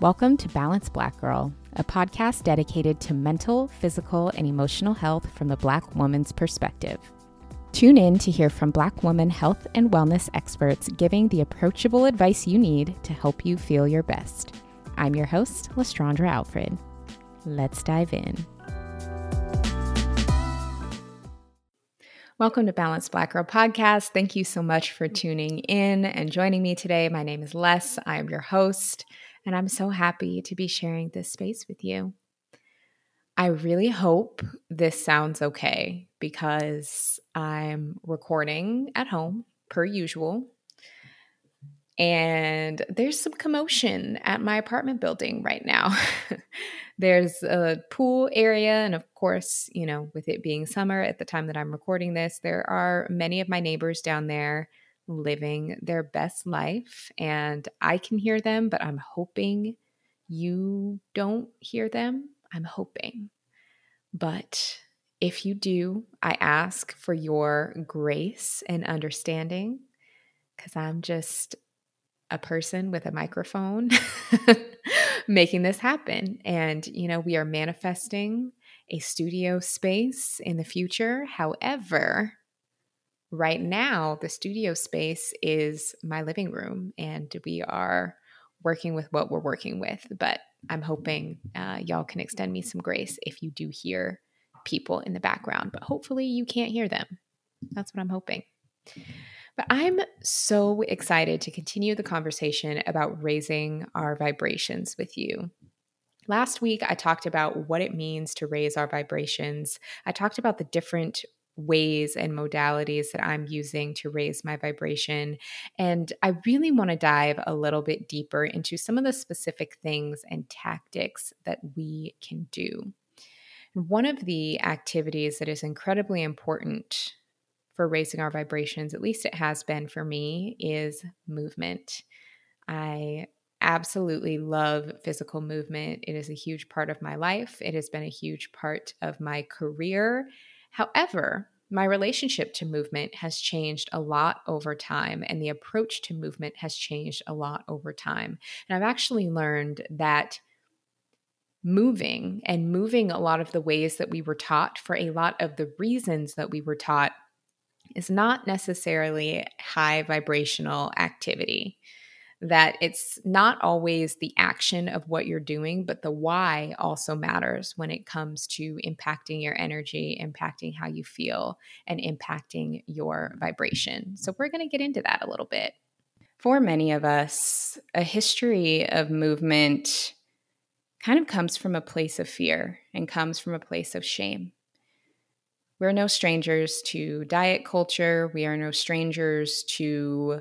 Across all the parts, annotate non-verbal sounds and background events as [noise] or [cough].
Welcome to Balanced Black Girl, a podcast dedicated to mental, physical, and emotional health from the Black woman's perspective. Tune in to hear from Black woman health and wellness experts giving the approachable advice you need to help you feel your best. I'm your host, Lestraundra Alfred. Let's dive in. Welcome to Balanced Black Girl Podcast. Thank you so much for tuning in and joining me today. My name is Les. I am your host and I'm so happy to be sharing this space with you. I really hope this sounds okay because I'm recording at home per usual. And there's some commotion at my apartment building right now. [laughs] there's a pool area. And of course, you know, with it being summer at the time that I'm recording this, there are many of my neighbors down there living their best life and I can hear them, but I'm hoping you don't hear them. I'm hoping. But if you do, I ask for your grace and understanding because I'm just a person with a microphone [laughs] making this happen. And, you know, we are manifesting a studio space in the future. However, right now, the studio space is my living room, and we are working with what we're working with. But I'm hoping uh, y'all can extend me some grace if you do hear people in the background, but hopefully you can't hear them. That's what I'm hoping. But I'm so excited to continue the conversation about raising our vibrations with you. Last week, I talked about what it means to raise our vibrations. I talked about the different ways and modalities that I'm using to raise my vibration. And I really want to dive a little bit deeper into some of the specific things and tactics that we can do. One of the activities that is incredibly important for raising our vibrations, at least it has been for me, is movement. I absolutely love physical movement. It is a huge part of my life. It has been a huge part of my career However, my relationship to movement has changed a lot over time, and the approach to movement has changed a lot over time. And I've actually learned that moving and moving a lot of the ways that we were taught for a lot of the reasons that we were taught is not necessarily high vibrational activity that it's not always the action of what you're doing, but the why also matters when it comes to impacting your energy, impacting how you feel, and impacting your vibration. So, we're going to get into that a little bit. For many of us, a history of movement kind of comes from a place of fear and comes from a place of shame. We're no strangers to diet culture. We are no strangers to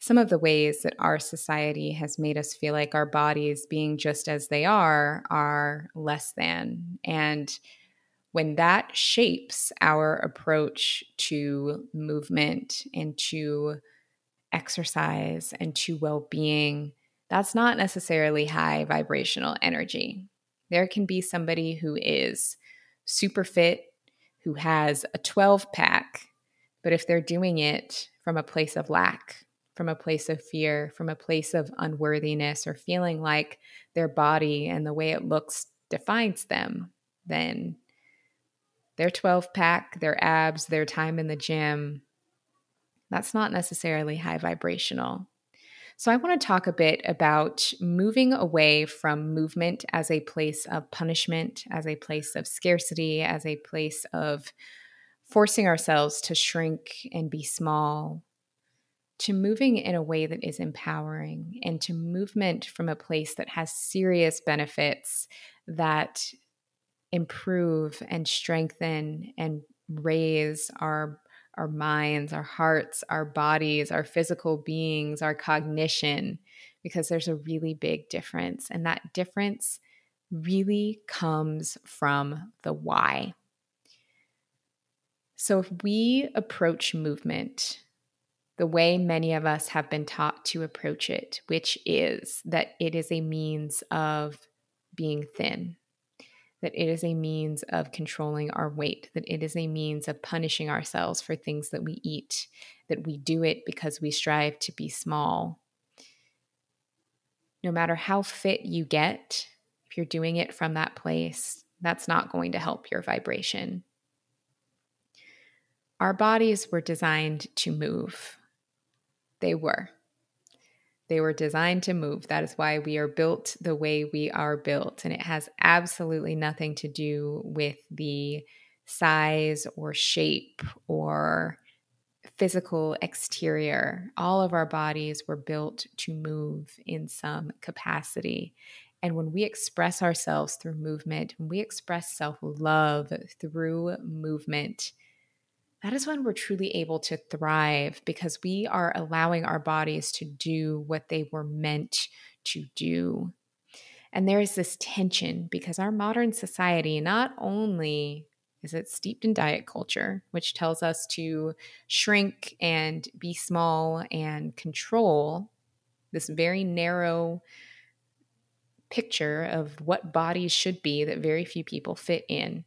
some of the ways that our society has made us feel like our bodies, being just as they are, are less than. And when that shapes our approach to movement and to exercise and to well being, that's not necessarily high vibrational energy. There can be somebody who is super fit, who has a 12 pack, but if they're doing it from a place of lack, from a place of fear, from a place of unworthiness, or feeling like their body and the way it looks defines them, then their 12 pack, their abs, their time in the gym, that's not necessarily high vibrational. So, I want to talk a bit about moving away from movement as a place of punishment, as a place of scarcity, as a place of forcing ourselves to shrink and be small, to moving in a way that is empowering and to movement from a place that has serious benefits that improve and strengthen and raise our our minds, our hearts, our bodies, our physical beings, our cognition because there's a really big difference and that difference really comes from the why. So if we approach movement the way many of us have been taught to approach it, which is that it is a means of being thin, that it is a means of controlling our weight, that it is a means of punishing ourselves for things that we eat, that we do it because we strive to be small. no matter how fit you get, if you're doing it from that place, that's not going to help your vibration. Our bodies were designed to move. They were. They were designed to move. That is why we are built the way we are built. And it has absolutely nothing to do with the size or shape or physical exterior. All of our bodies were built to move in some capacity. And when we express ourselves through movement, when we express self love through movement, that is when we're truly able to thrive because we are allowing our bodies to do what they were meant to do. And there is this tension because our modern society not only is it steeped in diet culture, which tells us to shrink and be small and control this very narrow picture of what bodies should be that very few people fit in.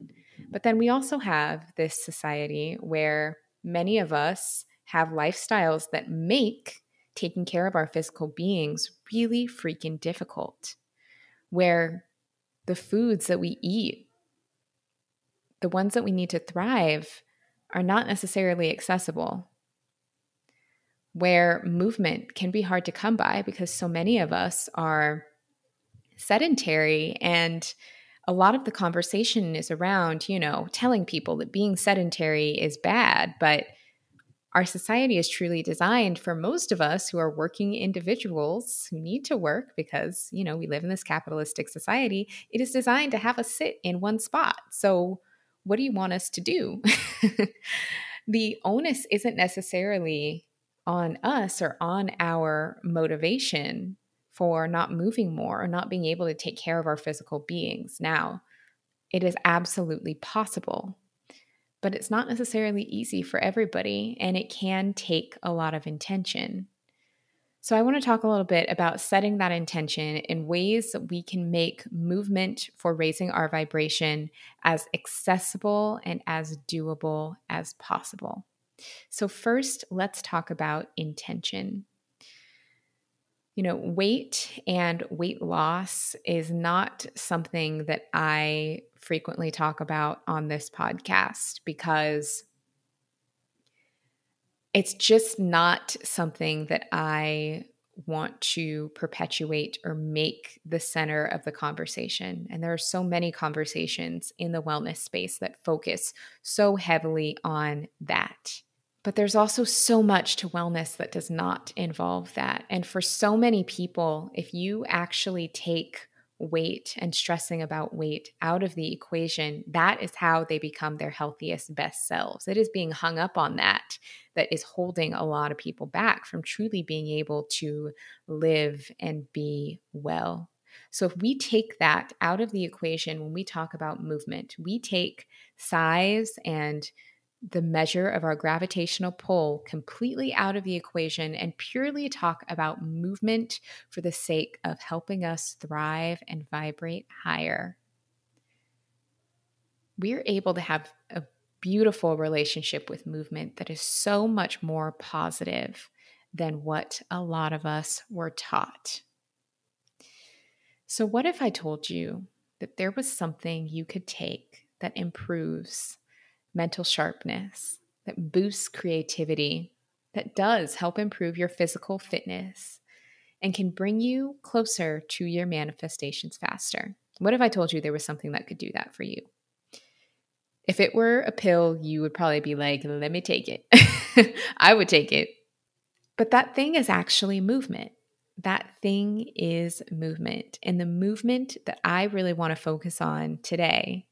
But then we also have this society where many of us have lifestyles that make taking care of our physical beings really freaking difficult, where the foods that we eat, the ones that we need to thrive, are not necessarily accessible. Where movement can be hard to come by because so many of us are sedentary and a lot of the conversation is around, you know, telling people that being sedentary is bad, but our society is truly designed for most of us who are working individuals who need to work because, you know, we live in this capitalistic society. It is designed to have us sit in one spot. So, what do you want us to do? [laughs] the onus isn't necessarily on us or on our motivation for not moving more or not being able to take care of our physical beings. Now, it is absolutely possible, but it's not necessarily easy for everybody, and it can take a lot of intention. So, I want to talk a little bit about setting that intention in ways that we can make movement for raising our vibration as accessible and as doable as possible. So, first, let's talk about intention you know, weight and weight loss is not something that I frequently talk about on this podcast because it's just not something that I want to perpetuate or make the center of the conversation. And there are so many conversations in the wellness space that focus so heavily on that. But there's also so much to wellness that does not involve that. And for so many people, if you actually take weight and stressing about weight out of the equation, that is how they become their healthiest, best selves. It is being hung up on that that is holding a lot of people back from truly being able to live and be well. So, if we take that out of the equation when we talk about movement, we take size and the measure of our gravitational pull completely out of the equation and purely talk about movement for the sake of helping us thrive and vibrate higher, we're able to have a beautiful relationship with movement that is so much more positive than what a lot of us were taught. So, what if I told you that there was something you could take that improves mental sharpness, that boosts creativity, that does help improve your physical fitness, and can bring you closer to your manifestations faster. What if I told you there was something that could do that for you? If it were a pill, you would probably be like, let me take it. [laughs] I would take it. But that thing is actually movement. That thing is movement. And the movement that I really want to focus on today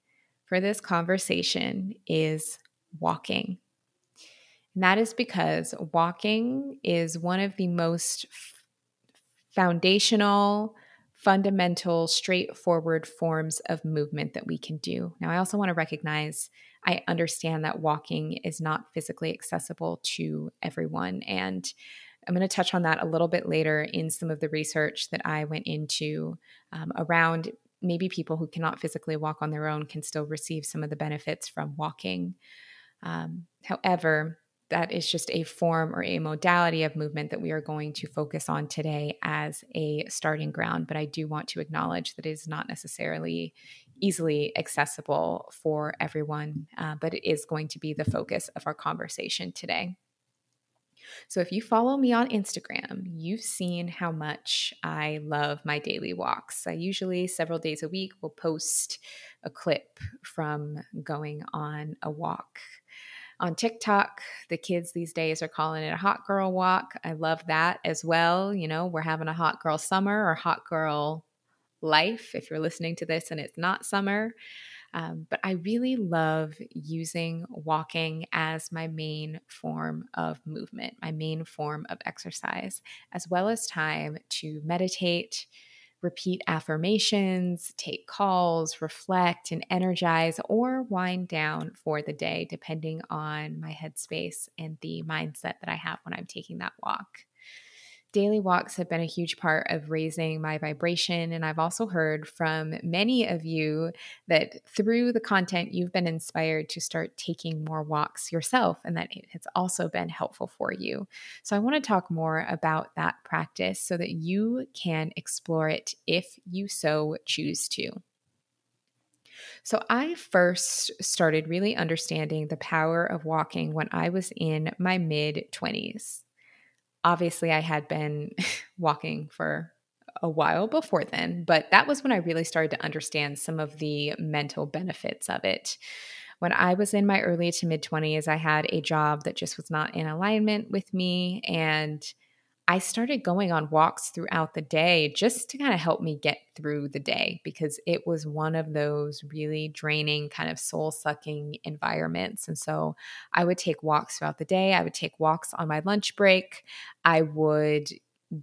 for this conversation is walking. And that is because walking is one of the most f- foundational, fundamental, straightforward forms of movement that we can do. Now, I also want to recognize I understand that walking is not physically accessible to everyone. And I'm going to touch on that a little bit later in some of the research that I went into um, around maybe people who cannot physically walk on their own can still receive some of the benefits from walking. Um, however, that is just a form or a modality of movement that we are going to focus on today as a starting ground. But I do want to acknowledge that it is not necessarily easily accessible for everyone, uh, but it is going to be the focus of our conversation today. So, if you follow me on Instagram, you've seen how much I love my daily walks. I usually, several days a week, will post a clip from going on a walk. On TikTok, the kids these days are calling it a hot girl walk. I love that as well. You know, we're having a hot girl summer or hot girl life if you're listening to this and it's not summer. Um, but I really love using walking as my main form of movement, my main form of exercise, as well as time to meditate, repeat affirmations, take calls, reflect, and energize or wind down for the day, depending on my headspace and the mindset that I have when I'm taking that walk daily walks have been a huge part of raising my vibration. And I've also heard from many of you that through the content, you've been inspired to start taking more walks yourself and that it has also been helpful for you. So I want to talk more about that practice so that you can explore it if you so choose to. So, I first started really understanding the power of walking when I was in my mid 20s obviously I had been [laughs] walking for a while before then, but that was when I really started to understand some of the mental benefits of it. When I was in my early to mid 20s, I had a job that just was not in alignment with me. And I started going on walks throughout the day just to kind of help me get through the day because it was one of those really draining, kind of soul sucking environments. And so I would take walks throughout the day. I would take walks on my lunch break. I would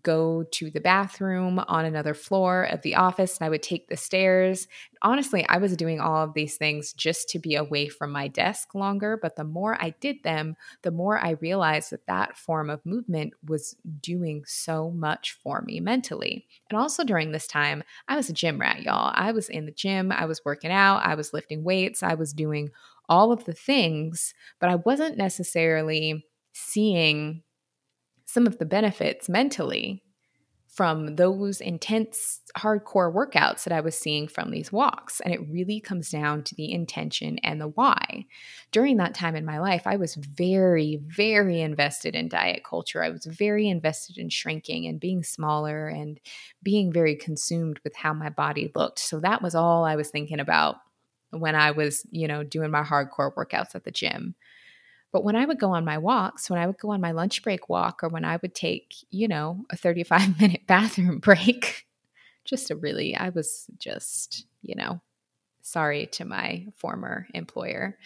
go to the bathroom on another floor of the office and I would take the stairs. Honestly, I was doing all of these things just to be away from my desk longer. But the more I did them, the more I realized that that form of movement was doing so much for me mentally. And also during this time, I was a gym rat, y'all. I was in the gym, I was working out, I was lifting weights, I was doing all of the things, but I wasn't necessarily seeing some of the benefits mentally from those intense hardcore workouts that I was seeing from these walks. And it really comes down to the intention and the why. During that time in my life, I was very, very invested in diet culture. I was very invested in shrinking and being smaller and being very consumed with how my body looked. So that was all I was thinking about when I was, you know, doing my hardcore workouts at the gym. But when I would go on my walks, when I would go on my lunch break walk, or when I would take, you know, a 35 [laughs] minute bathroom [laughs] break, just a really, I was just, you know, sorry to my former employer.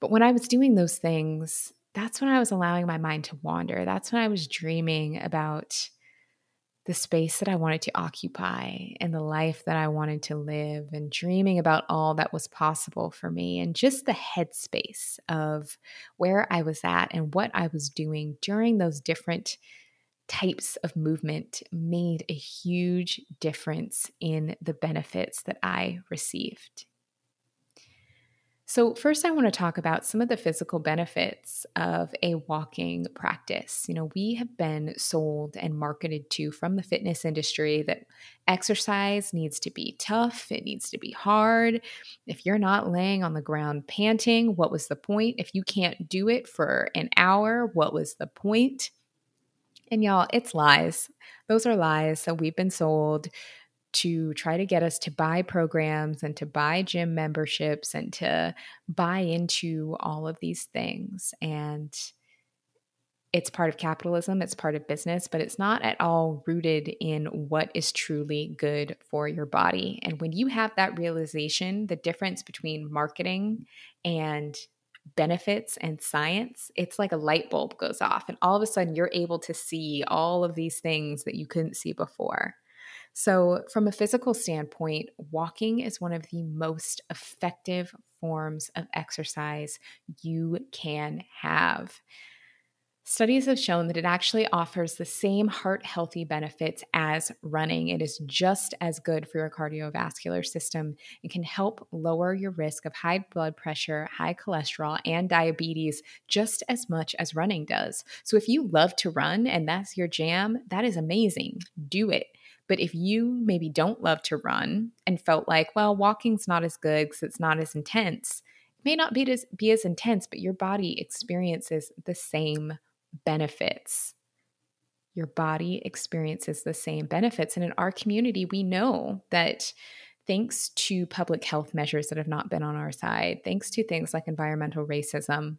But when I was doing those things, that's when I was allowing my mind to wander. That's when I was dreaming about the space that I wanted to occupy and the life that I wanted to live, and dreaming about all that was possible for me, and just the headspace of where I was at and what I was doing during those different types of movement made a huge difference in the benefits that I received. So, first, I want to talk about some of the physical benefits of a walking practice. You know, we have been sold and marketed to from the fitness industry that exercise needs to be tough, it needs to be hard. If you're not laying on the ground panting, what was the point? If you can't do it for an hour, what was the point? And y'all, it's lies. Those are lies that we've been sold to try to get us to buy programs and to buy gym memberships and to buy into all of these things. And it's part of capitalism, it's part of business, but it's not at all rooted in what is truly good for your body. And when you have that realization, the difference between marketing and benefits and science, it's like a light bulb goes off, and all of a sudden you're able to see all of these things that you couldn't see before. So, from a physical standpoint, walking is one of the most effective forms of exercise you can have. Studies have shown that it actually offers the same heart healthy benefits as running. It is just as good for your cardiovascular system and can help lower your risk of high blood pressure, high cholesterol, and diabetes just as much as running does. So if you love to run and that's your jam, that is amazing. Do it. But if you maybe don't love to run and felt like, well, walking's not as good because it's not as intense, it may not be as, be as intense, but your body experiences the same benefits. Your body experiences the same benefits. And in our community, we know that thanks to public health measures that have not been on our side, thanks to things like environmental racism,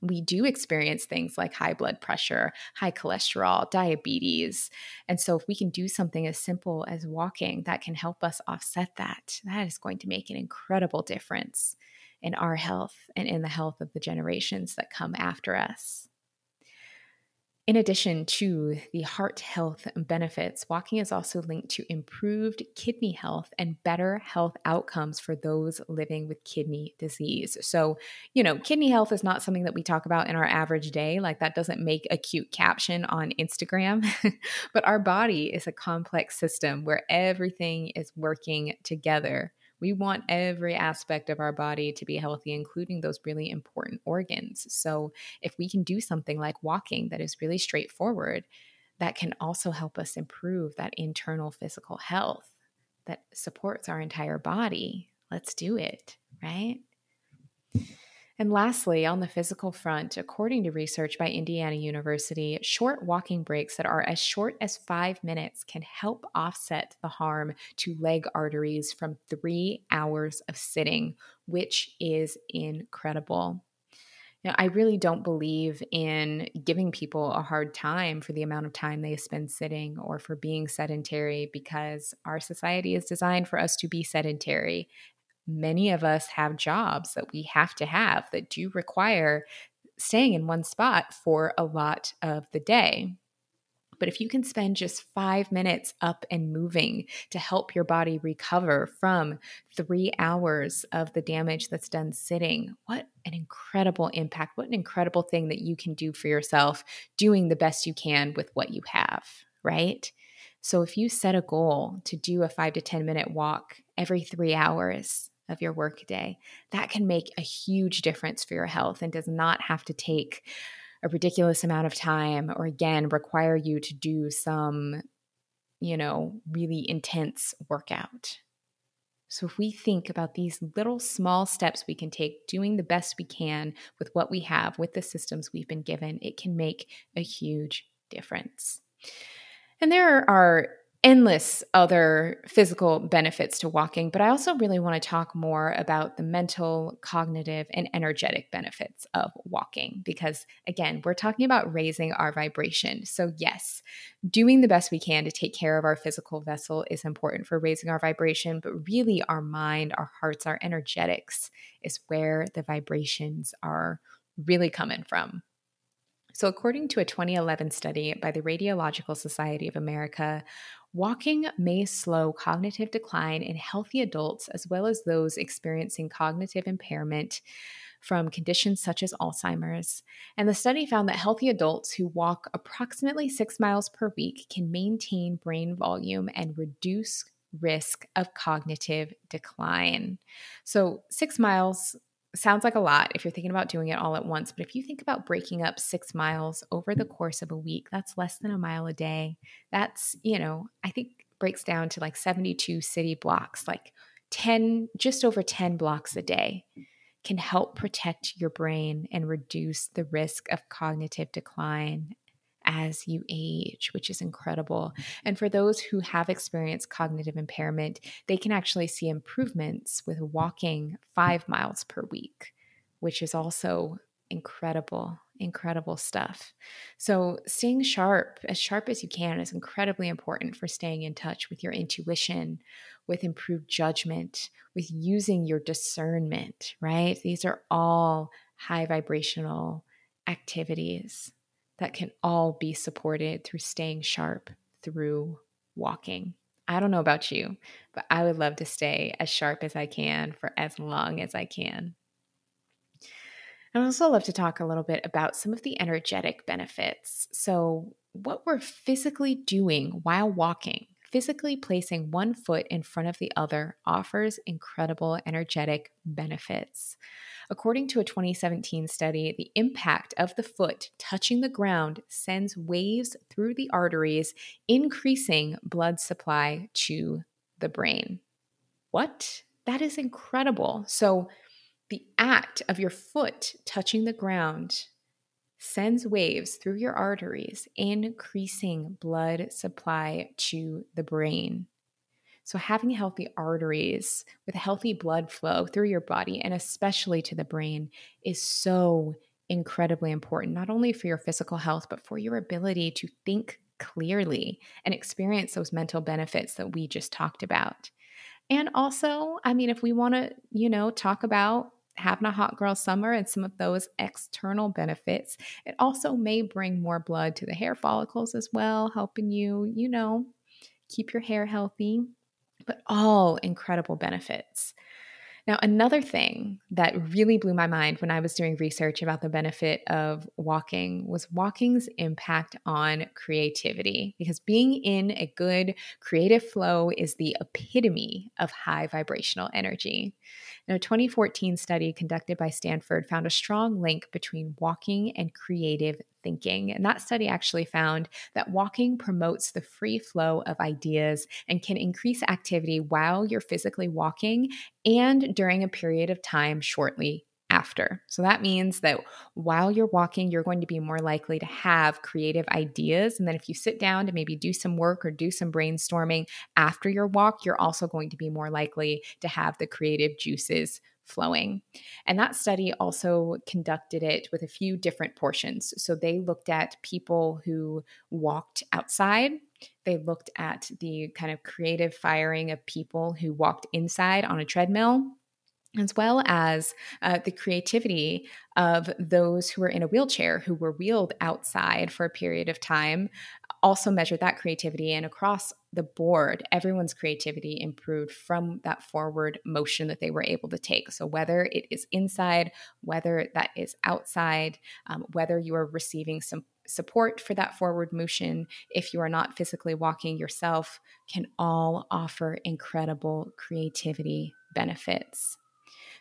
we do experience things like high blood pressure, high cholesterol, diabetes. And so, if we can do something as simple as walking that can help us offset that, that is going to make an incredible difference in our health and in the health of the generations that come after us. In addition to the heart health benefits, walking is also linked to improved kidney health and better health outcomes for those living with kidney disease. So, you know, kidney health is not something that we talk about in our average day. Like, that doesn't make a cute caption on Instagram. [laughs] but our body is a complex system where everything is working together we want every aspect of our body to be healthy, including those really important organs. So, if we can do something like walking that is really straightforward, that can also help us improve that internal physical health that supports our entire body. Let's do it, right? And lastly, on the physical front, according to research by Indiana University, short walking breaks that are as short as five minutes can help offset the harm to leg arteries from three hours of sitting, which is incredible. Now, I really don't believe in giving people a hard time for the amount of time they spend sitting or for being sedentary because our society is designed for us to be sedentary many of us have jobs that we have to have that do require staying in one spot for a lot of the day. But if you can spend just five minutes up and moving to help your body recover from three hours of the damage that's done sitting, what an incredible impact. What an incredible thing that you can do for yourself, doing the best you can with what you have, right? So if you set a goal to do a five to 10 minute walk every three hours, of your workday. That can make a huge difference for your health and does not have to take a ridiculous amount of time or again require you to do some you know really intense workout. So, if we think about these little small steps we can take, doing the best we can with what we have, with the systems we've been given, it can make a huge difference. And there are endless other physical benefits to walking, but I also really want to talk more about the mental, cognitive, and energetic benefits of walking because, again, we're talking about raising our vibration. So, yes, doing the best we can to take care of our physical vessel is important for raising our vibration, but really, our mind, our hearts, our energetics is where the vibrations are really coming from. So, according to a 2011 study by the Radiological Society of America, walking may slow cognitive decline in healthy adults as well as those experiencing cognitive impairment from conditions such as Alzheimer's. And the study found that healthy adults who walk approximately six miles per week can maintain brain volume and reduce risk of cognitive decline. So, six miles sounds like a lot if you're thinking about doing it all at once, but if you think about breaking up six miles over the course of a week, that's less than a mile a day. That's, you know, I think breaks down to like 72 city blocks, like 10, just over 10 blocks a day can help protect your brain and reduce the risk of cognitive decline as you age, which is incredible. And for those who have experienced cognitive impairment, they can actually see improvements with walking five miles per week, which is also incredible, incredible stuff. So, staying sharp, as sharp as you can, is incredibly important for staying in touch with your intuition, with improved judgment, with using your discernment, right? These are all high vibrational activities that can all be supported through staying sharp through walking. I don't know about you, but I would love to stay as sharp as I can for as long as I can. I'd also love to talk a little bit about some of the energetic benefits. So, what we're physically doing while walking, physically placing one foot in front of the other, offers incredible energetic benefits. According to a 2017 study, the impact of the foot touching the ground sends waves through the arteries, increasing blood supply to the brain. What? That is incredible. So, the act of your foot touching the ground sends waves through your arteries, increasing blood supply to the brain. So, having healthy arteries with healthy blood flow through your body and especially to the brain is so incredibly important, not only for your physical health, but for your ability to think clearly and experience those mental benefits that we just talked about. And also, I mean, if we want to, you know, talk about having a hot girl summer and some of those external benefits, it also may bring more blood to the hair follicles as well, helping you, you know, keep your hair healthy, but all incredible benefits. Now, another thing that really blew my mind when I was doing research about the benefit of walking was walking's impact on creativity, because being in a good creative flow is the epitome of high vibrational energy. Now, a 2014 study conducted by Stanford found a strong link between walking and creative thinking. And that study actually found that walking promotes the free flow of ideas and can increase activity while you're physically walking and during a period of time shortly after. So that means that while you're walking, you're going to be more likely to have creative ideas. And then if you sit down to maybe do some work or do some brainstorming after your walk, you're also going to be more likely to have the creative juices flowing. And that study also conducted it with a few different portions. So they looked at people who walked outside. They looked at the kind of creative firing of people who walked inside on a treadmill as well as uh, the creativity of those who were in a wheelchair who were wheeled outside for a period of time also measured that creativity and across the board everyone's creativity improved from that forward motion that they were able to take. So whether it is inside whether that is outside um, whether you are receiving some support for that forward motion if you are not physically walking yourself can all offer incredible creativity benefits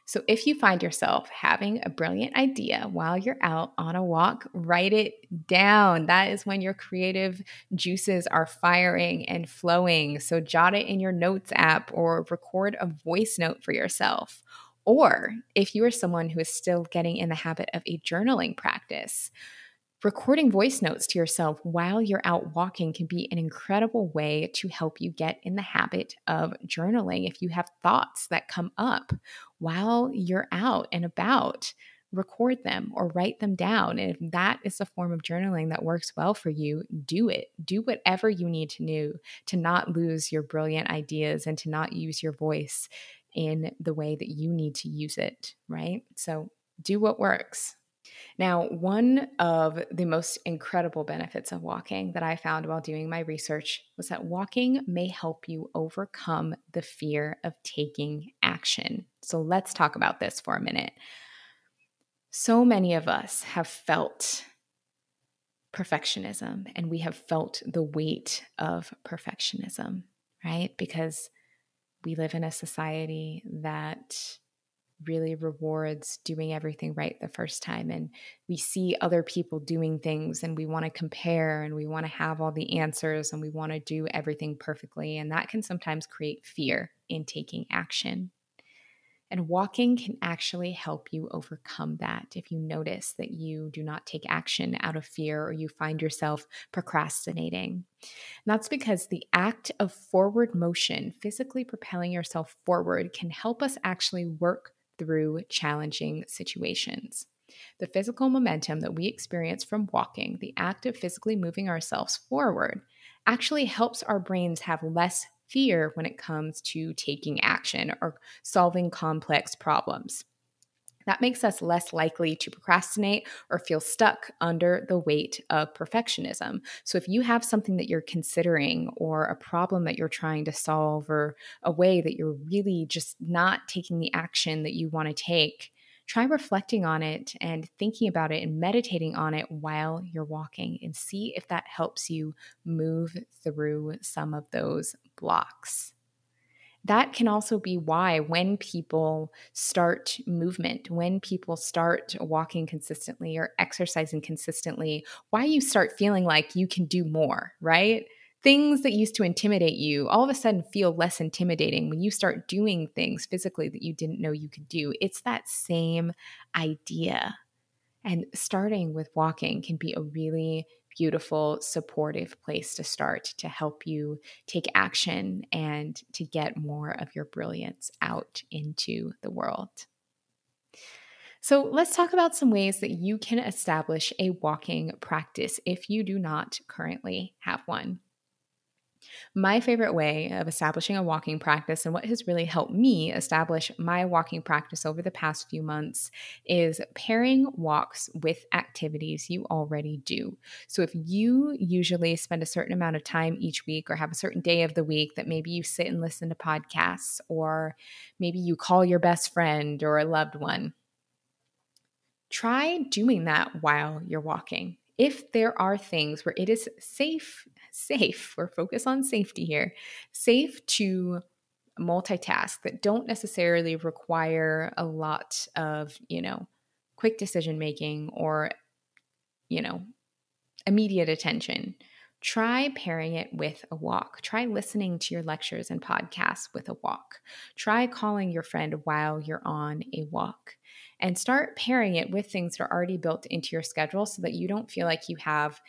so, if you find yourself having a brilliant idea while you're out on a walk, write it down. That is when your creative juices are firing and flowing. So, jot it in your notes app or record a voice note for yourself. Or if you are someone who is still getting in the habit of a journaling practice, Recording voice notes to yourself while you're out walking can be an incredible way to help you get in the habit of journaling. If you have thoughts that come up while you're out and about, record them or write them down. And if that is a form of journaling that works well for you, do it. Do whatever you need to do to not lose your brilliant ideas and to not use your voice in the way that you need to use it, right? So do what works. Now, one of the most incredible benefits of walking that I found while doing my research was that walking may help you overcome the fear of taking action. So, let's talk about this for a minute. So many of us have felt perfectionism and we have felt the weight of perfectionism, right? Because we live in a society that really rewards doing everything right the first time. And we see other people doing things and we want to compare and we want to have all the answers and we want to do everything perfectly. And that can sometimes create fear in taking action. And walking can actually help you overcome that if you notice that you do not take action out of fear or you find yourself procrastinating. And that's because the act of forward motion, physically propelling yourself forward, can help us actually work through challenging situations. The physical momentum that we experience from walking, the act of physically moving ourselves forward, actually helps our brains have less fear when it comes to taking action or solving complex problems. That makes us less likely to procrastinate or feel stuck under the weight of perfectionism. So, if you have something that you're considering, or a problem that you're trying to solve, or a way that you're really just not taking the action that you want to take, try reflecting on it and thinking about it and meditating on it while you're walking and see if that helps you move through some of those blocks that can also be why when people start movement, when people start walking consistently or exercising consistently, why you start feeling like you can do more, right? Things that used to intimidate you all of a sudden feel less intimidating when you start doing things physically that you didn't know you could do. It's that same idea. And starting with walking can be a really beautiful, supportive place to start to help you take action and to get more of your brilliance out into the world. So, let's talk about some ways that you can establish a walking practice if you do not currently have one. My favorite way of establishing a walking practice and what has really helped me establish my walking practice over the past few months is pairing walks with activities you already do. So, if you usually spend a certain amount of time each week or have a certain day of the week that maybe you sit and listen to podcasts, or maybe you call your best friend or a loved one, try doing that while you're walking if there are things where it is safe, safe, we're focused on safety here, safe to multitask that don't necessarily require a lot of, you know, quick decision making or, you know, immediate attention. Try pairing it with a walk. Try listening to your lectures and podcasts with a walk. Try calling your friend while you're on a walk and start pairing it with things that are already built into your schedule so that you don't feel like you have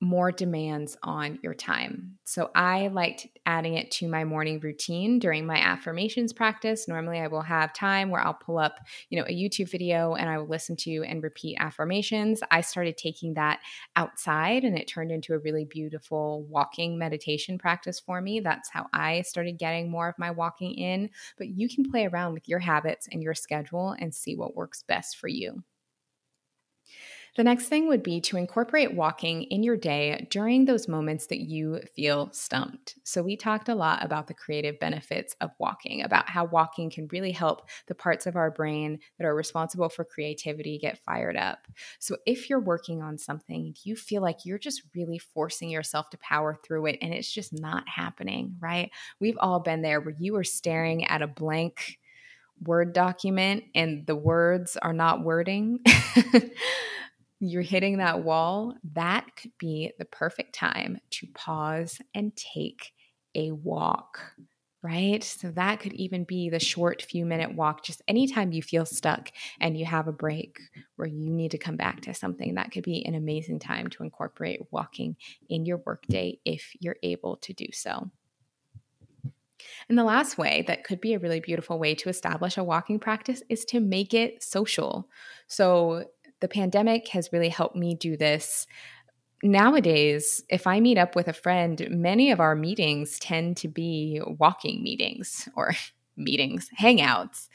more demands on your time. So I liked adding it to my morning routine during my affirmations practice. Normally I will have time where I'll pull up, you know, a YouTube video and I will listen to and repeat affirmations. I started taking that outside and it turned into a really beautiful walking meditation practice for me. That's how I started getting more of my walking in, but you can play around with your habits and your schedule and see what works best for you. The next thing would be to incorporate walking in your day during those moments that you feel stumped. So, we talked a lot about the creative benefits of walking, about how walking can really help the parts of our brain that are responsible for creativity get fired up. So, if you're working on something, you feel like you're just really forcing yourself to power through it and it's just not happening, right? We've all been there where you are staring at a blank Word document and the words are not wording. [laughs] you're hitting that wall, that could be the perfect time to pause and take a walk, right? So that could even be the short few minute walk, just anytime you feel stuck and you have a break where you need to come back to something. That could be an amazing time to incorporate walking in your workday if you're able to do so. And the last way that could be a really beautiful way to establish a walking practice is to make it social. So, the pandemic has really helped me do this. Nowadays, if I meet up with a friend, many of our meetings tend to be walking meetings or [laughs] meetings, hangouts.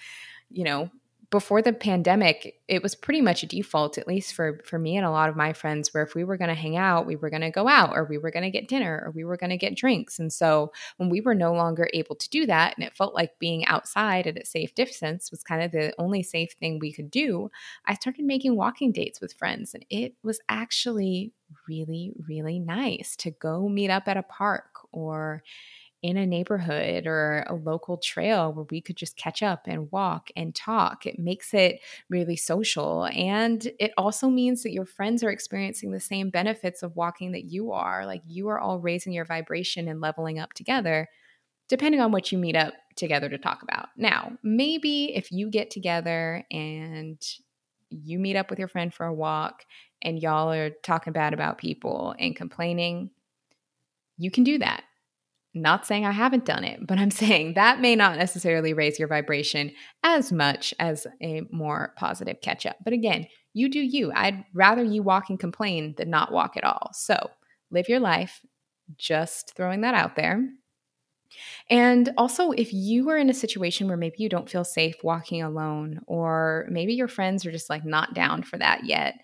You know, before the pandemic, it was pretty much a default, at least for for me and a lot of my friends, where if we were going to hang out, we were going to go out, or we were going to get dinner, or we were going to get drinks. And so, when we were no longer able to do that, and it felt like being outside at a safe distance was kind of the only safe thing we could do, I started making walking dates with friends, and it was actually really, really nice to go meet up at a park or in a neighborhood or a local trail where we could just catch up and walk and talk. It makes it really social. And it also means that your friends are experiencing the same benefits of walking that you are. Like you are all raising your vibration and leveling up together, depending on what you meet up together to talk about. Now, maybe if you get together and you meet up with your friend for a walk and y'all are talking bad about people and complaining, you can do that not saying I haven't done it, but I'm [laughs] saying that may not necessarily raise your vibration as much as a more positive catch up. But again, you do you. I'd rather you walk and complain than not walk at all. So live your life, just throwing that out there. And also, if you are in a situation where maybe you don't feel safe walking alone, or maybe your friends are just like not down for that yet,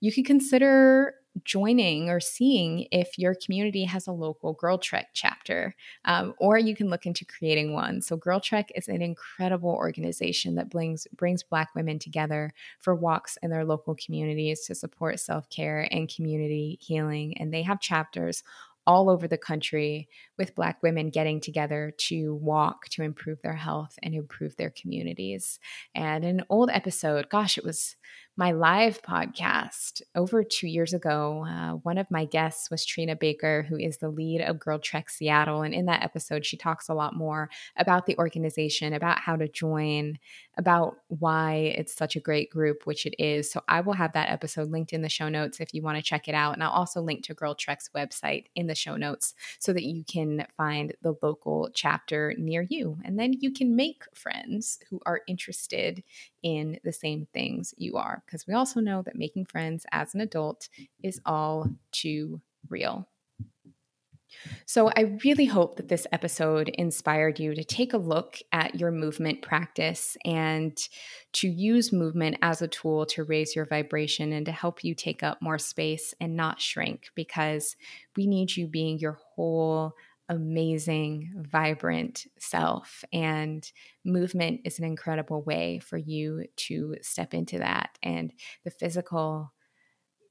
you could consider joining or seeing if your community has a local GirlTrek chapter, um, or you can look into creating one. So, GirlTrek is an incredible organization that brings brings Black women together for walks in their local communities to support self care and community healing, and they have chapters all over the country with Black women getting together to walk to improve their health and improve their communities. And an old episode, gosh, it was my live podcast over two years ago. Uh, one of my guests was Trina Baker, who is the lead of GirlTrek Seattle. And in that episode, she talks a lot more about the organization, about how to join, about why it's such a great group, which it is. So I will have that episode linked in the show notes if you want to check it out. And I'll also link to GirlTrek's website in the show notes so that you can find the local chapter near you. And then you can make friends who are interested in the same things you are. Because we also know that making friends as an adult is all too real. So, I really hope that this episode inspired you to take a look at your movement practice and to use movement as a tool to raise your vibration and to help you take up more space and not shrink because we need you being your whole amazing, vibrant self. And movement is an incredible way for you to step into that. And the physical,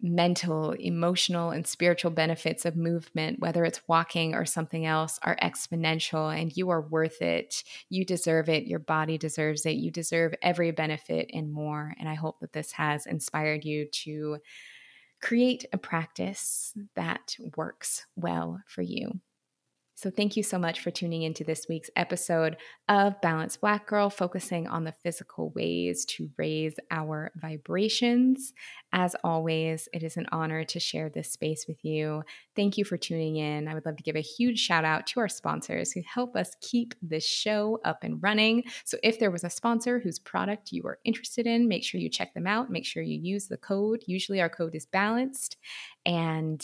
mental, emotional, and spiritual benefits of movement, whether it's walking or something else, are exponential and you are worth it. You deserve it. Your body deserves it. You deserve every benefit and more. And I hope that this has inspired you to create a practice that works well for you. So, thank you so much for tuning into this week's episode of Balanced Black Girl, focusing on the physical ways to raise our vibrations. As always, it is an honor to share this space with you. Thank you for tuning in. I would love to give a huge shout out to our sponsors who help us keep this show up and running. So, if there was a sponsor whose product you are interested in, make sure you check them out. Make sure you use the code. Usually, our code is balanced. And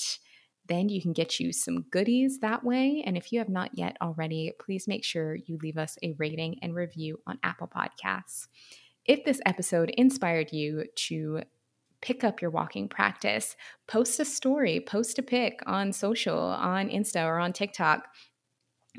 then you can get you some goodies that way. And if you have not yet already, please make sure you leave us a rating and review on Apple Podcasts. If this episode inspired you to pick up your walking practice, post a story, post a pic on social, on Insta or on TikTok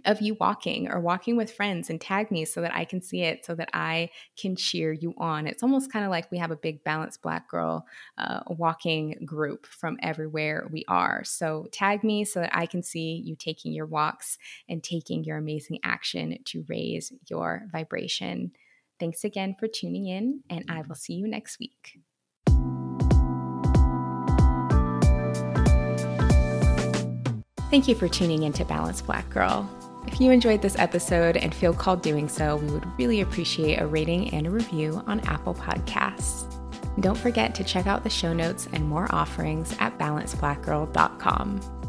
of you walking or walking with friends and tag me so that I can see it so that I can cheer you on. It's almost kind of like we have a big balanced black girl uh, walking group from everywhere we are. So tag me so that I can see you taking your walks and taking your amazing action to raise your vibration. Thanks again for tuning in, and I will see you next week. Thank you for tuning in to Balanced Black Girl. If you enjoyed this episode and feel called doing so, we would really appreciate a rating and a review on Apple Podcasts. Don't forget to check out the show notes and more offerings at balancedblackgirl.com.